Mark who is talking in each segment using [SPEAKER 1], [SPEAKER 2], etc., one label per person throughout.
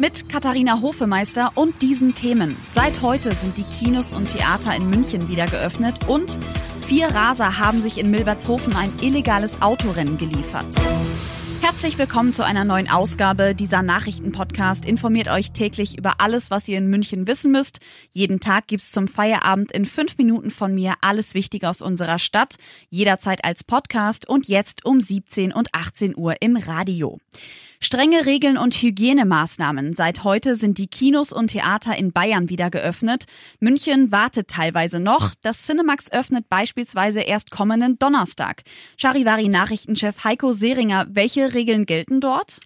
[SPEAKER 1] Mit Katharina Hofemeister und diesen Themen. Seit heute sind die Kinos und Theater in München wieder geöffnet und vier Raser haben sich in Milbertshofen ein illegales Autorennen geliefert. Herzlich willkommen zu einer neuen Ausgabe dieser Nachrichtenpodcast. Informiert euch täglich über alles, was ihr in München wissen müsst. Jeden Tag gibt's zum Feierabend in fünf Minuten von mir alles Wichtige aus unserer Stadt. Jederzeit als Podcast und jetzt um 17 und 18 Uhr im Radio. Strenge Regeln und Hygienemaßnahmen. Seit heute sind die Kinos und Theater in Bayern wieder geöffnet. München wartet teilweise noch. Das Cinemax öffnet beispielsweise erst kommenden Donnerstag. Charivari Nachrichtenchef Heiko Seringer, welche Regeln gelten dort?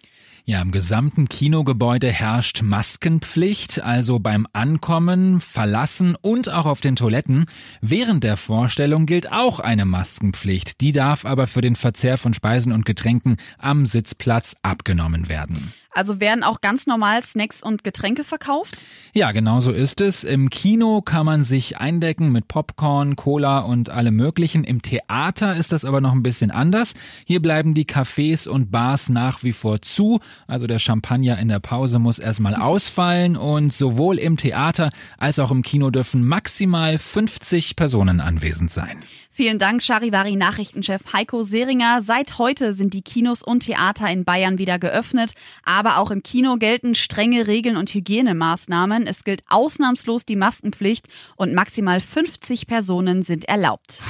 [SPEAKER 2] Ja, im gesamten Kinogebäude herrscht Maskenpflicht, also beim Ankommen, Verlassen und auch auf den Toiletten. Während der Vorstellung gilt auch eine Maskenpflicht. Die darf aber für den Verzehr von Speisen und Getränken am Sitzplatz abgenommen werden.
[SPEAKER 1] Also werden auch ganz normal Snacks und Getränke verkauft?
[SPEAKER 2] Ja, genau so ist es. Im Kino kann man sich eindecken mit Popcorn, Cola und allem möglichen. Im Theater ist das aber noch ein bisschen anders. Hier bleiben die Cafés und Bars nach wie vor zu. Also der Champagner in der Pause muss erstmal ausfallen und sowohl im Theater als auch im Kino dürfen maximal 50 Personen anwesend sein.
[SPEAKER 1] Vielen Dank, Charivari Nachrichtenchef Heiko Seringer. Seit heute sind die Kinos und Theater in Bayern wieder geöffnet. Aber auch im Kino gelten strenge Regeln und Hygienemaßnahmen. Es gilt ausnahmslos die Maskenpflicht und maximal 50 Personen sind erlaubt.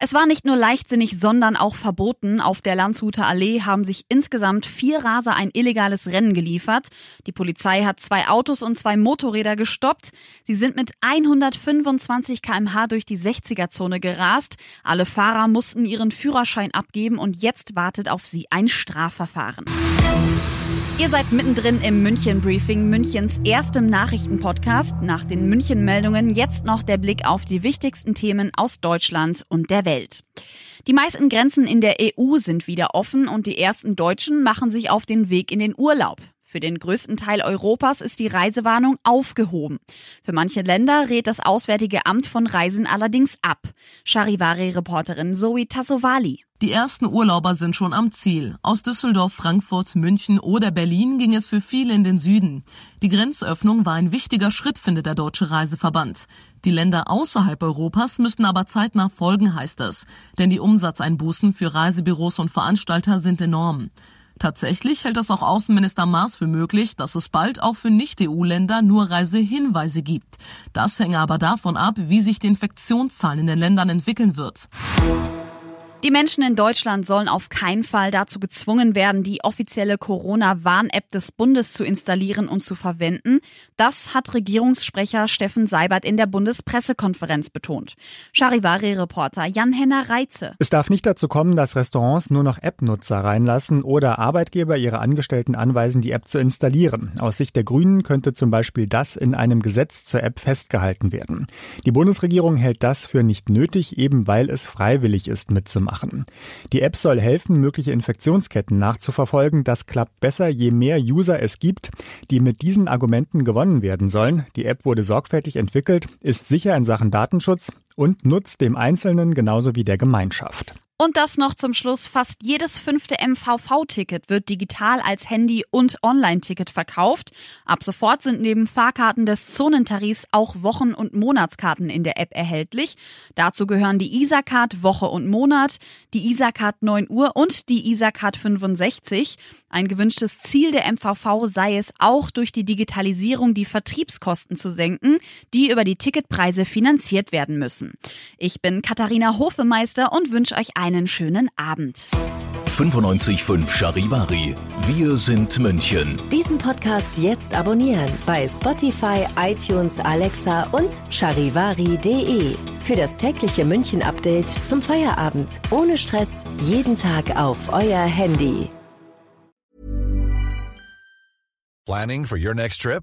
[SPEAKER 1] Es war nicht nur leichtsinnig, sondern auch verboten. Auf der Landshuter Allee haben sich insgesamt vier Raser ein illegales Rennen geliefert. Die Polizei hat zwei Autos und zwei Motorräder gestoppt. Sie sind mit 125 kmh durch die 60er-Zone gerast. Alle Fahrer mussten ihren Führerschein abgeben und jetzt wartet auf sie ein Strafverfahren. Ihr seid mittendrin im München Briefing, Münchens erstem Nachrichtenpodcast. Nach den München Meldungen jetzt noch der Blick auf die wichtigsten Themen aus Deutschland und der Welt. Die meisten Grenzen in der EU sind wieder offen und die ersten Deutschen machen sich auf den Weg in den Urlaub. Für den größten Teil Europas ist die Reisewarnung aufgehoben. Für manche Länder rät das Auswärtige Amt von Reisen allerdings ab. Charivari-Reporterin Zoe Tassovali.
[SPEAKER 3] Die ersten Urlauber sind schon am Ziel. Aus Düsseldorf, Frankfurt, München oder Berlin ging es für viele in den Süden. Die Grenzöffnung war ein wichtiger Schritt, findet der Deutsche Reiseverband. Die Länder außerhalb Europas müssten aber zeitnah folgen, heißt es. Denn die Umsatzeinbußen für Reisebüros und Veranstalter sind enorm. Tatsächlich hält es auch Außenminister Maas für möglich, dass es bald auch für Nicht-EU-Länder nur Reisehinweise gibt. Das hänge aber davon ab, wie sich die Infektionszahlen in den Ländern entwickeln wird.
[SPEAKER 1] Die Menschen in Deutschland sollen auf keinen Fall dazu gezwungen werden, die offizielle Corona-Warn-App des Bundes zu installieren und zu verwenden. Das hat Regierungssprecher Steffen Seibert in der Bundespressekonferenz betont. Charivari-Reporter Jan-Henner Reitze.
[SPEAKER 4] Es darf nicht dazu kommen, dass Restaurants nur noch App-Nutzer reinlassen oder Arbeitgeber ihre Angestellten anweisen, die App zu installieren. Aus Sicht der Grünen könnte zum Beispiel das in einem Gesetz zur App festgehalten werden. Die Bundesregierung hält das für nicht nötig, eben weil es freiwillig ist mitzumachen machen. Die App soll helfen, mögliche Infektionsketten nachzuverfolgen. Das klappt besser, je mehr User es gibt, die mit diesen Argumenten gewonnen werden sollen. Die App wurde sorgfältig entwickelt, ist sicher in Sachen Datenschutz und nutzt dem Einzelnen genauso wie der Gemeinschaft.
[SPEAKER 1] Und das noch zum Schluss. Fast jedes fünfte MVV-Ticket wird digital als Handy- und Online-Ticket verkauft. Ab sofort sind neben Fahrkarten des Zonentarifs auch Wochen- und Monatskarten in der App erhältlich. Dazu gehören die Isacard Woche und Monat, die Isacard 9 Uhr und die Isacard 65. Ein gewünschtes Ziel der MVV sei es auch durch die Digitalisierung die Vertriebskosten zu senken, die über die Ticketpreise finanziert werden müssen. Ich bin Katharina Hofemeister und wünsche euch einen einen schönen Abend.
[SPEAKER 5] 95.5 Charivari. Wir sind München.
[SPEAKER 6] Diesen Podcast jetzt abonnieren bei Spotify, iTunes, Alexa und charivari.de. Für das tägliche München-Update zum Feierabend. Ohne Stress. Jeden Tag auf euer Handy.
[SPEAKER 7] Planning for your next trip?